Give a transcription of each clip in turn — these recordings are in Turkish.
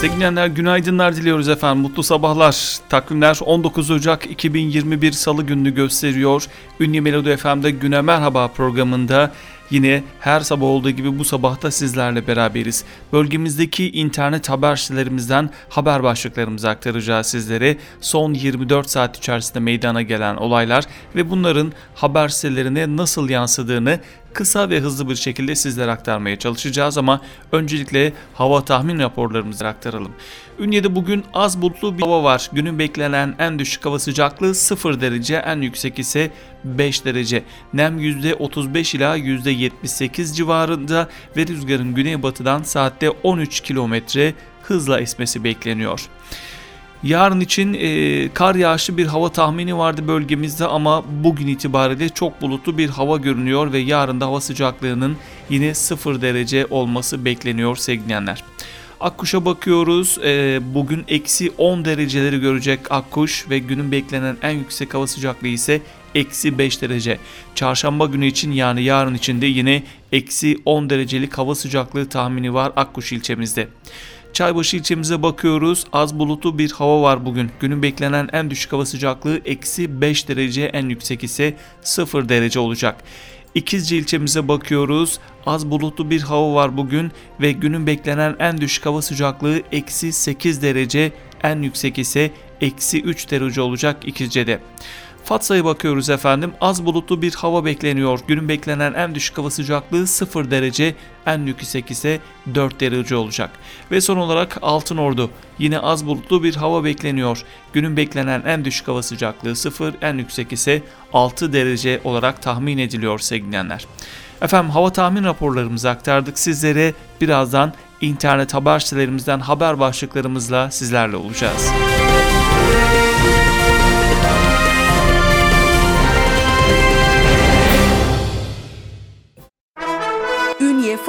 Sevgili günaydınlar diliyoruz efendim. Mutlu sabahlar. Takvimler 19 Ocak 2021 Salı gününü gösteriyor. Ünlü Melodi FM'de Güne Merhaba programında Yine her sabah olduğu gibi bu sabahta sizlerle beraberiz. Bölgemizdeki internet haber sitelerimizden haber başlıklarımızı aktaracağız sizlere. Son 24 saat içerisinde meydana gelen olaylar ve bunların haber sitelerine nasıl yansıdığını kısa ve hızlı bir şekilde sizlere aktarmaya çalışacağız ama öncelikle hava tahmin raporlarımızı aktaralım. Ünye'de bugün az bulutlu bir hava var. Günün beklenen en düşük hava sıcaklığı 0 derece, en yüksek ise 5 derece. Nem %35 ila %78 civarında ve rüzgarın güneybatıdan saatte 13 kilometre hızla esmesi bekleniyor. Yarın için e, kar yağışı bir hava tahmini vardı bölgemizde ama bugün itibariyle çok bulutlu bir hava görünüyor ve yarın da hava sıcaklığının yine 0 derece olması bekleniyor sevgilenler. Akkuş'a bakıyoruz. E, bugün eksi 10 dereceleri görecek Akkuş ve günün beklenen en yüksek hava sıcaklığı ise eksi 5 derece. Çarşamba günü için yani yarın için de yine eksi 10 derecelik hava sıcaklığı tahmini var Akkuş ilçemizde. Çaybaşı ilçemize bakıyoruz. Az bulutlu bir hava var bugün. Günün beklenen en düşük hava sıcaklığı eksi 5 derece en yüksek ise 0 derece olacak. İkizce ilçemize bakıyoruz. Az bulutlu bir hava var bugün ve günün beklenen en düşük hava sıcaklığı eksi 8 derece en yüksek ise eksi 3 derece olacak İkizce'de. Fatsa'ya bakıyoruz efendim. Az bulutlu bir hava bekleniyor. Günün beklenen en düşük hava sıcaklığı 0 derece, en yüksek ise 4 derece olacak. Ve son olarak Altın Ordu. Yine az bulutlu bir hava bekleniyor. Günün beklenen en düşük hava sıcaklığı 0, en yüksek ise 6 derece olarak tahmin ediliyor sevgilenler. Efendim hava tahmin raporlarımızı aktardık sizlere. Birazdan internet haber sitelerimizden haber başlıklarımızla sizlerle olacağız.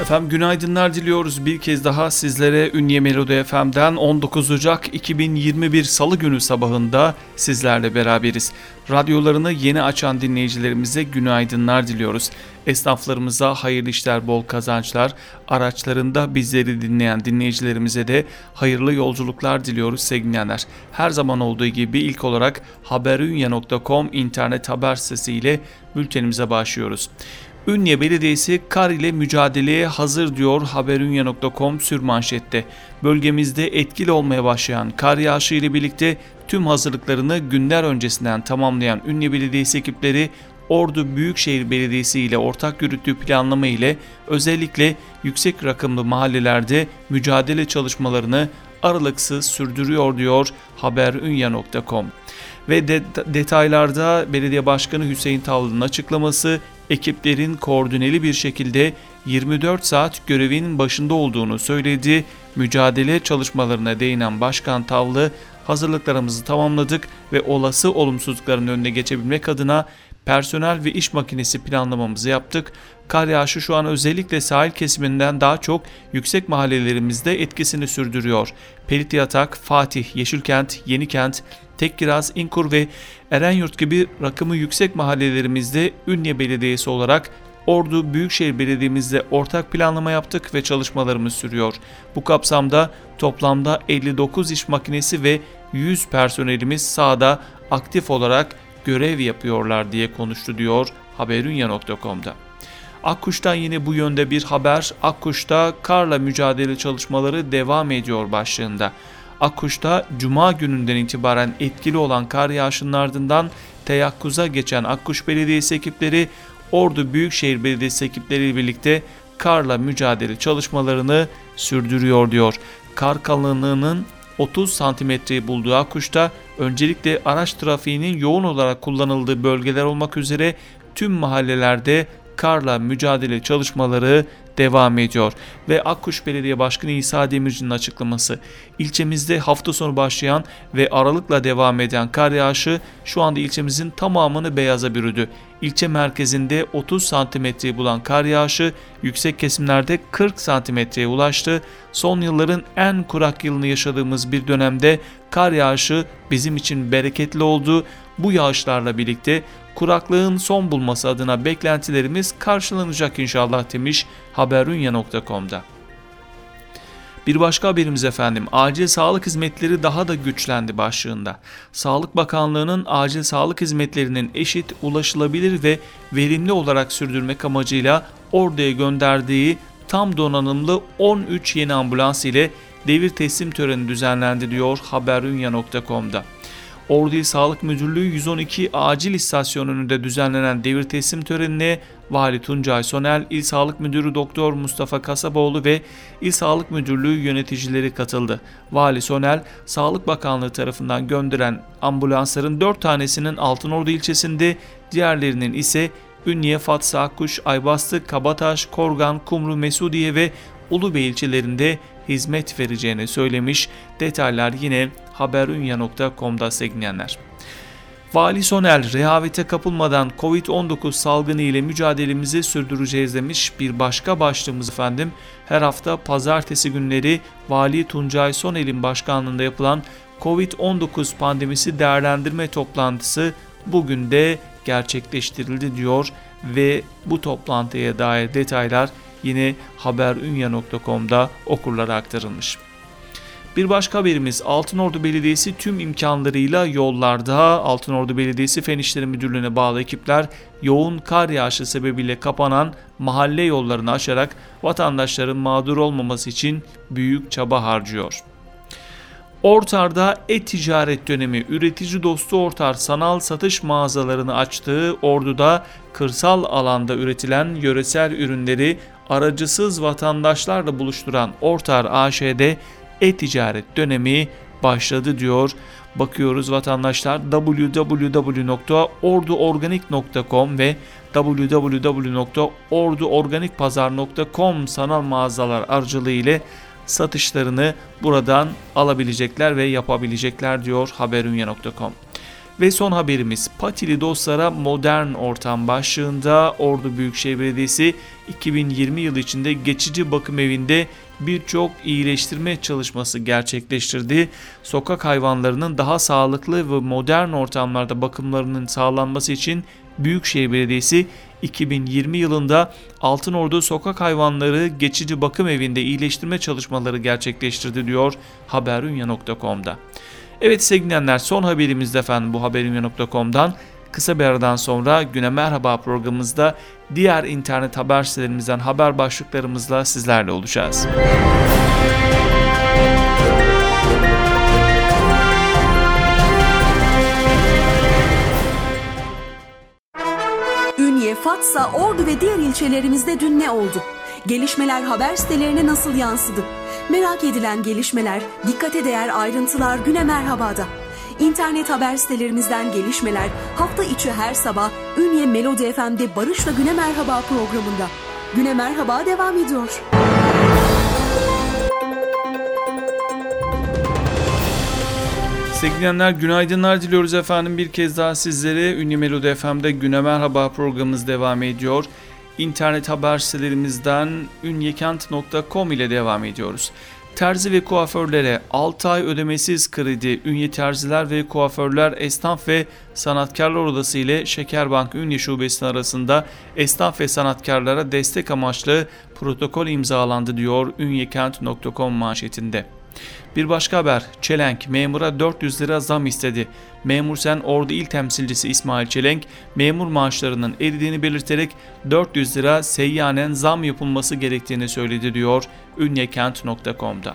Efendim günaydınlar diliyoruz bir kez daha sizlere Ünye Melodi FM'den 19 Ocak 2021 Salı günü sabahında sizlerle beraberiz. Radyolarını yeni açan dinleyicilerimize günaydınlar diliyoruz. Esnaflarımıza hayırlı işler, bol kazançlar, araçlarında bizleri dinleyen dinleyicilerimize de hayırlı yolculuklar diliyoruz sevgilenler. Her zaman olduğu gibi ilk olarak haberünya.com internet haber sitesiyle bültenimize başlıyoruz. Ünye Belediyesi kar ile mücadeleye hazır diyor haberunya.com sürmanşette. Bölgemizde etkili olmaya başlayan kar yağışı ile birlikte tüm hazırlıklarını günler öncesinden tamamlayan Ünye Belediyesi ekipleri Ordu Büyükşehir Belediyesi ile ortak yürüttüğü planlama ile özellikle yüksek rakımlı mahallelerde mücadele çalışmalarını aralıksız sürdürüyor diyor haberunya.com. Ve de detaylarda belediye başkanı Hüseyin Tavlı'nın açıklaması ekiplerin koordineli bir şekilde 24 saat görevin başında olduğunu söyledi. Mücadele çalışmalarına değinen Başkan Tavlı, hazırlıklarımızı tamamladık ve olası olumsuzlukların önüne geçebilmek adına personel ve iş makinesi planlamamızı yaptık. Kar yağışı şu an özellikle sahil kesiminden daha çok yüksek mahallelerimizde etkisini sürdürüyor. Pelit Yatak, Fatih, Yeşilkent, Yenikent, Tekkiraz, İnkur ve Erenyurt gibi rakımı yüksek mahallelerimizde Ünye Belediyesi olarak Ordu Büyükşehir Belediye'mizle ortak planlama yaptık ve çalışmalarımız sürüyor. Bu kapsamda toplamda 59 iş makinesi ve 100 personelimiz sahada aktif olarak görev yapıyorlar diye konuştu diyor haberunya.com'da. Akkuş'tan yine bu yönde bir haber. Akkuş'ta karla mücadele çalışmaları devam ediyor başlığında. Akkuş'ta Cuma gününden itibaren etkili olan kar yağışının ardından teyakkuza geçen Akkuş Belediyesi ekipleri Ordu Büyükşehir Belediyesi ekipleriyle birlikte karla mücadele çalışmalarını sürdürüyor diyor. Kar kalınlığının 30 santimetreyi bulduğu Akkuş'ta öncelikle araç trafiğinin yoğun olarak kullanıldığı bölgeler olmak üzere tüm mahallelerde karla mücadele çalışmaları devam ediyor. Ve Akkuş Belediye Başkanı İsa Demirci'nin açıklaması ilçemizde hafta sonu başlayan ve aralıkla devam eden kar yağışı şu anda ilçemizin tamamını beyaza bürüdü. İlçe merkezinde 30 santimetreyi bulan kar yağışı yüksek kesimlerde 40 santimetreye ulaştı. Son yılların en kurak yılını yaşadığımız bir dönemde kar yağışı bizim için bereketli oldu. Bu yağışlarla birlikte kuraklığın son bulması adına beklentilerimiz karşılanacak inşallah demiş haberunya.com'da. Bir başka haberimiz efendim acil sağlık hizmetleri daha da güçlendi başlığında. Sağlık Bakanlığı'nın acil sağlık hizmetlerinin eşit, ulaşılabilir ve verimli olarak sürdürmek amacıyla orduya gönderdiği tam donanımlı 13 yeni ambulans ile devir teslim töreni düzenlendi diyor haberunya.com'da. Ordu İl Sağlık Müdürlüğü 112 acil istasyon önünde düzenlenen devir teslim törenine Vali Tuncay Sonel, İl Sağlık Müdürü Doktor Mustafa Kasaboğlu ve İl Sağlık Müdürlüğü yöneticileri katıldı. Vali Sonel, Sağlık Bakanlığı tarafından gönderen ambulansların 4 tanesinin Altınordu ilçesinde, diğerlerinin ise Ünye, Fatsa, Akkuş, Aybastı, Kabataş, Korgan, Kumru, Mesudiye ve Ulubey ilçelerinde hizmet vereceğini söylemiş. Detaylar yine haberunya.com'da sevgilenler. Vali Soner, rehavete kapılmadan Covid-19 salgını ile mücadelemizi sürdüreceğiz demiş. Bir başka başlığımız efendim, her hafta pazartesi günleri Vali Tuncay Sonel'in başkanlığında yapılan Covid-19 pandemisi değerlendirme toplantısı bugün de gerçekleştirildi diyor ve bu toplantıya dair detaylar yine haberunya.com'da okurlara aktarılmış. Bir başka haberimiz Altınordu Belediyesi tüm imkanlarıyla yollarda. Altınordu Belediyesi Fen İşleri Müdürlüğü'ne bağlı ekipler yoğun kar yağışı sebebiyle kapanan mahalle yollarını aşarak vatandaşların mağdur olmaması için büyük çaba harcıyor. Ortar'da e-ticaret dönemi üretici dostu Ortar sanal satış mağazalarını açtığı Ordu'da kırsal alanda üretilen yöresel ürünleri aracısız vatandaşlarla buluşturan Ortar AŞ'de e-ticaret dönemi başladı diyor. Bakıyoruz vatandaşlar www.orduorganik.com ve www.orduorganikpazar.com sanal mağazalar aracılığı ile satışlarını buradan alabilecekler ve yapabilecekler diyor haberunya.com. Ve son haberimiz Patili dostlara modern ortam başlığında Ordu Büyükşehir Belediyesi 2020 yılı içinde geçici bakım evinde birçok iyileştirme çalışması gerçekleştirdi. Sokak hayvanlarının daha sağlıklı ve modern ortamlarda bakımlarının sağlanması için Büyükşehir Belediyesi 2020 yılında Altınordu Sokak Hayvanları Geçici Bakım Evi'nde iyileştirme çalışmaları gerçekleştirdi diyor haberunya.com'da. Evet sevgili son haberimizde efendim bu haberunya.com'dan kısa bir aradan sonra Güne Merhaba programımızda diğer internet haber sitelerimizden haber başlıklarımızla sizlerle olacağız. Ünye, Fatsa, Ordu ve diğer ilçelerimizde dün ne oldu? Gelişmeler haber sitelerine nasıl yansıdı? Merak edilen gelişmeler, dikkate değer ayrıntılar Güne Merhaba'da. İnternet haber sitelerimizden gelişmeler hafta içi her sabah Ünye Melodi FM'de Barış'la Güne Merhaba programında. Güne Merhaba devam ediyor. Sevgili günaydınlar diliyoruz efendim bir kez daha sizlere Ünlü Melodi FM'de Güne Merhaba programımız devam ediyor. İnternet haber sitelerimizden ünyekent.com ile devam ediyoruz. Terzi ve kuaförlere 6 ay ödemesiz kredi Ünye Terziler ve Kuaförler Esnaf ve Sanatkarlar Odası ile Şekerbank Ünye Şubesi arasında esnaf ve sanatkarlara destek amaçlı protokol imzalandı diyor ünyekent.com manşetinde. Bir başka haber, Çelenk memura 400 lira zam istedi. Memur Sen Ordu İl Temsilcisi İsmail Çelenk, memur maaşlarının eridiğini belirterek 400 lira seyyanen zam yapılması gerektiğini söyledi diyor ünyekent.com'da.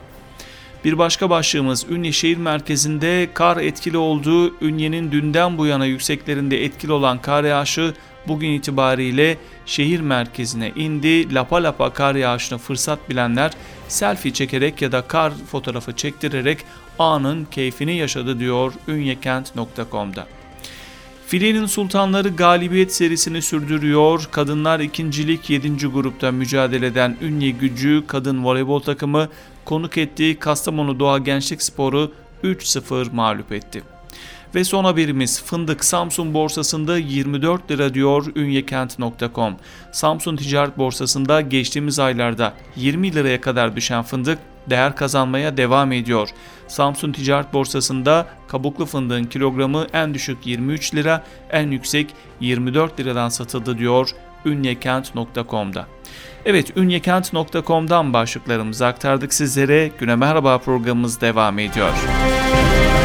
Bir başka başlığımız Ünye şehir merkezinde kar etkili olduğu Ünye'nin dünden bu yana yükseklerinde etkili olan kar yağışı bugün itibariyle şehir merkezine indi. Lapa lapa kar yağışını fırsat bilenler selfie çekerek ya da kar fotoğrafı çektirerek anın keyfini yaşadı diyor ünyekent.com'da. Filenin Sultanları galibiyet serisini sürdürüyor. Kadınlar ikincilik 7. grupta mücadele eden Ünye Gücü kadın voleybol takımı konuk ettiği Kastamonu Doğa Gençlik Sporu 3-0 mağlup etti. Ve son haberimiz Fındık Samsun borsasında 24 lira diyor ünyekent.com. Samsun Ticaret Borsası'nda geçtiğimiz aylarda 20 liraya kadar düşen fındık değer kazanmaya devam ediyor. Samsun Ticaret Borsası'nda kabuklu fındığın kilogramı en düşük 23 lira, en yüksek 24 liradan satıldı diyor ünyekent.com'da. Evet ünyekent.com'dan başlıklarımızı aktardık sizlere. Güne Merhaba programımız devam ediyor. Ünye,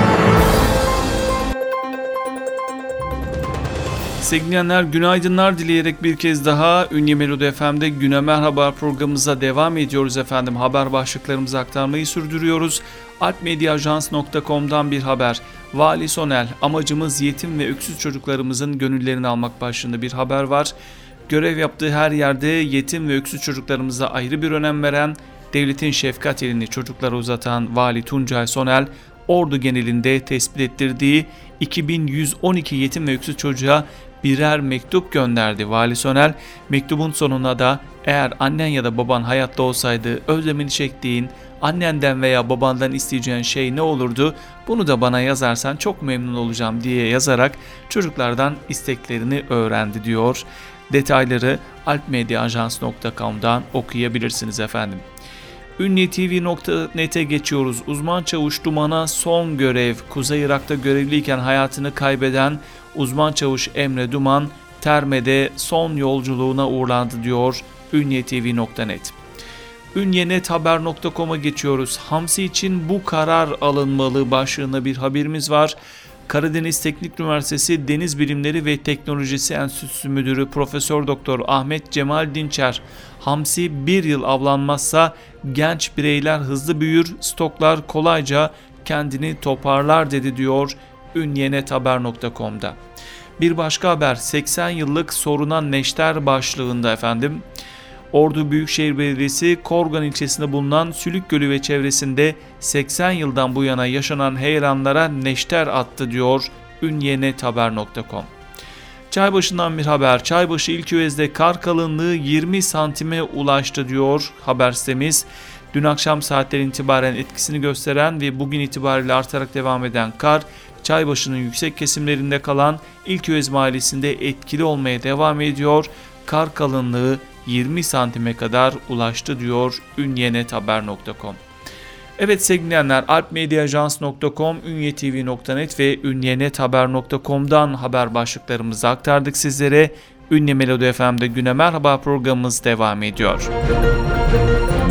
Sevgilenler günaydınlar dileyerek bir kez daha Ünye Melodi FM'de Güne Merhaba programımıza devam ediyoruz efendim. Haber başlıklarımızı aktarmayı sürdürüyoruz. Alpmediaajans.com'dan bir haber. Vali Sonel, amacımız yetim ve öksüz çocuklarımızın gönüllerini almak başlığında bir haber var. Görev yaptığı her yerde yetim ve öksüz çocuklarımıza ayrı bir önem veren, devletin şefkat elini çocuklara uzatan Vali Tuncay Sonel, ordu genelinde tespit ettirdiği 2112 yetim ve öksüz çocuğa birer mektup gönderdi Vali Sonel. Mektubun sonuna da eğer annen ya da baban hayatta olsaydı özlemini çektiğin, annenden veya babandan isteyeceğin şey ne olurdu? Bunu da bana yazarsan çok memnun olacağım diye yazarak çocuklardan isteklerini öğrendi diyor. Detayları alpmediaajans.com'dan okuyabilirsiniz efendim. Ünniyetv.net'e geçiyoruz. Uzman çavuş Duman'a son görev. Kuzey Irak'ta görevliyken hayatını kaybeden uzman çavuş Emre Duman, Terme'de son yolculuğuna uğurlandı diyor Ünniyetv.net. Ünyenethaber.com'a geçiyoruz. Hamsi için bu karar alınmalı başlığında bir haberimiz var. Karadeniz Teknik Üniversitesi Deniz Bilimleri ve Teknolojisi Enstitüsü Müdürü Profesör Doktor Ahmet Cemal Dinçer, hamsi bir yıl avlanmazsa genç bireyler hızlı büyür, stoklar kolayca kendini toparlar dedi diyor ünyenethaber.com'da. Bir başka haber 80 yıllık soruna neşter başlığında efendim. Ordu Büyükşehir Belediyesi Korgan ilçesinde bulunan Sülük Gölü ve çevresinde 80 yıldan bu yana yaşanan heyelanlara neşter attı diyor ünyenethaber.com. Çaybaşı'ndan bir haber. Çaybaşı İlkövez'de kar kalınlığı 20 santime ulaştı diyor haber sitemiz. Dün akşam saatleri itibaren etkisini gösteren ve bugün itibariyle artarak devam eden kar, Çaybaşı'nın yüksek kesimlerinde kalan İlköyez mahallesinde etkili olmaya devam ediyor. Kar kalınlığı 20 santime kadar ulaştı diyor ünyenethaber.com. Evet sevgilenler alpmediaajans.com, ünyetv.net ve ünyenethaber.com'dan haber başlıklarımızı aktardık sizlere. Ünye Melodi FM'de Güne Merhaba programımız devam ediyor. Ünye,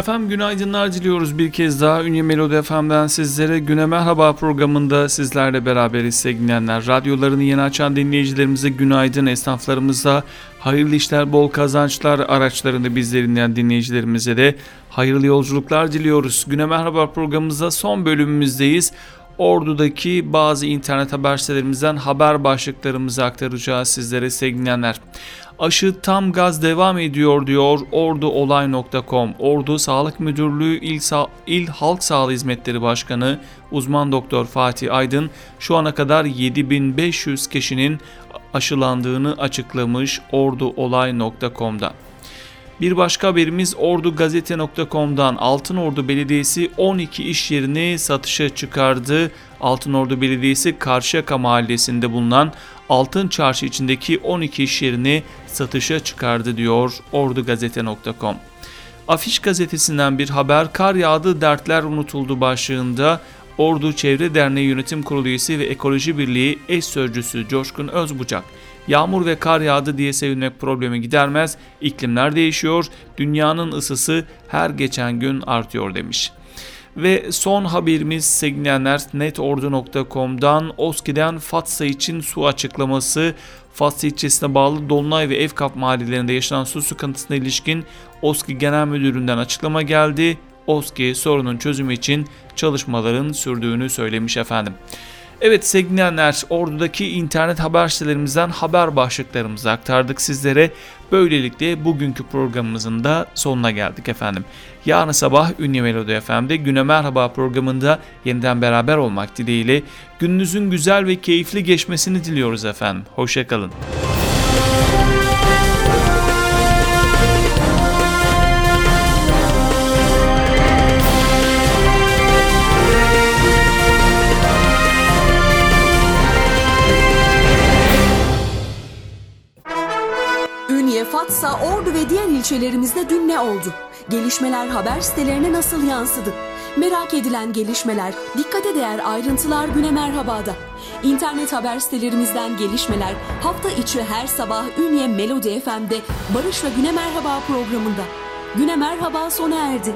Efendim günaydınlar diliyoruz bir kez daha Ünye Melodi FM'den sizlere Güne Merhaba programında sizlerle beraberiz sevgilenler. Radyolarını yeni açan dinleyicilerimize günaydın, esnaflarımıza hayırlı işler, bol kazançlar, araçlarını bizleri dinleyen dinleyicilerimize de hayırlı yolculuklar diliyoruz. Güne Merhaba programımızda son bölümümüzdeyiz. Ordu'daki bazı internet haber sitelerimizden haber başlıklarımızı aktaracağız sizlere sevgilenler. Aşı tam gaz devam ediyor diyor orduolay.com. Ordu Sağlık Müdürlüğü İl, Sa İl Halk Sağlığı Hizmetleri Başkanı uzman doktor Fatih Aydın şu ana kadar 7500 kişinin aşılandığını açıklamış orduolay.com'da. Bir başka haberimiz ordugazete.com'dan Altınordu Belediyesi 12 iş yerini satışa çıkardı. Altınordu Belediyesi Karşıyaka Mahallesi'nde bulunan Altın Çarşı içindeki 12 iş yerini satışa çıkardı diyor ordugazete.com. Afiş gazetesinden bir haber kar yağdı dertler unutuldu başlığında Ordu Çevre Derneği Yönetim Kurulu üyesi ve Ekoloji Birliği eş sözcüsü Coşkun Özbucak Yağmur ve kar yağdı diye sevinmek problemi gidermez. İklimler değişiyor. Dünyanın ısısı her geçen gün artıyor demiş. Ve son haberimiz sevgilenler netordu.com'dan OSKİ'den Fatsa için su açıklaması. Fatsa ilçesine bağlı Dolunay ve Evkap mahallelerinde yaşanan su sıkıntısına ilişkin OSKİ Genel Müdürü'nden açıklama geldi. OSKİ sorunun çözümü için çalışmaların sürdüğünü söylemiş efendim. Evet sevgilenler Ordu'daki internet haber sitelerimizden haber başlıklarımızı aktardık sizlere. Böylelikle bugünkü programımızın da sonuna geldik efendim. Yarın sabah Ünlü Melodi FM'de Güne Merhaba programında yeniden beraber olmak dileğiyle gününüzün güzel ve keyifli geçmesini diliyoruz efendim. Hoşçakalın. Fatsa, Ordu ve diğer ilçelerimizde dün ne oldu? Gelişmeler haber sitelerine nasıl yansıdı? Merak edilen gelişmeler, dikkate değer ayrıntılar güne merhabada. İnternet haber sitelerimizden gelişmeler hafta içi her sabah Ünye Melodi FM'de Barış ve Güne Merhaba programında. Güne Merhaba sona erdi.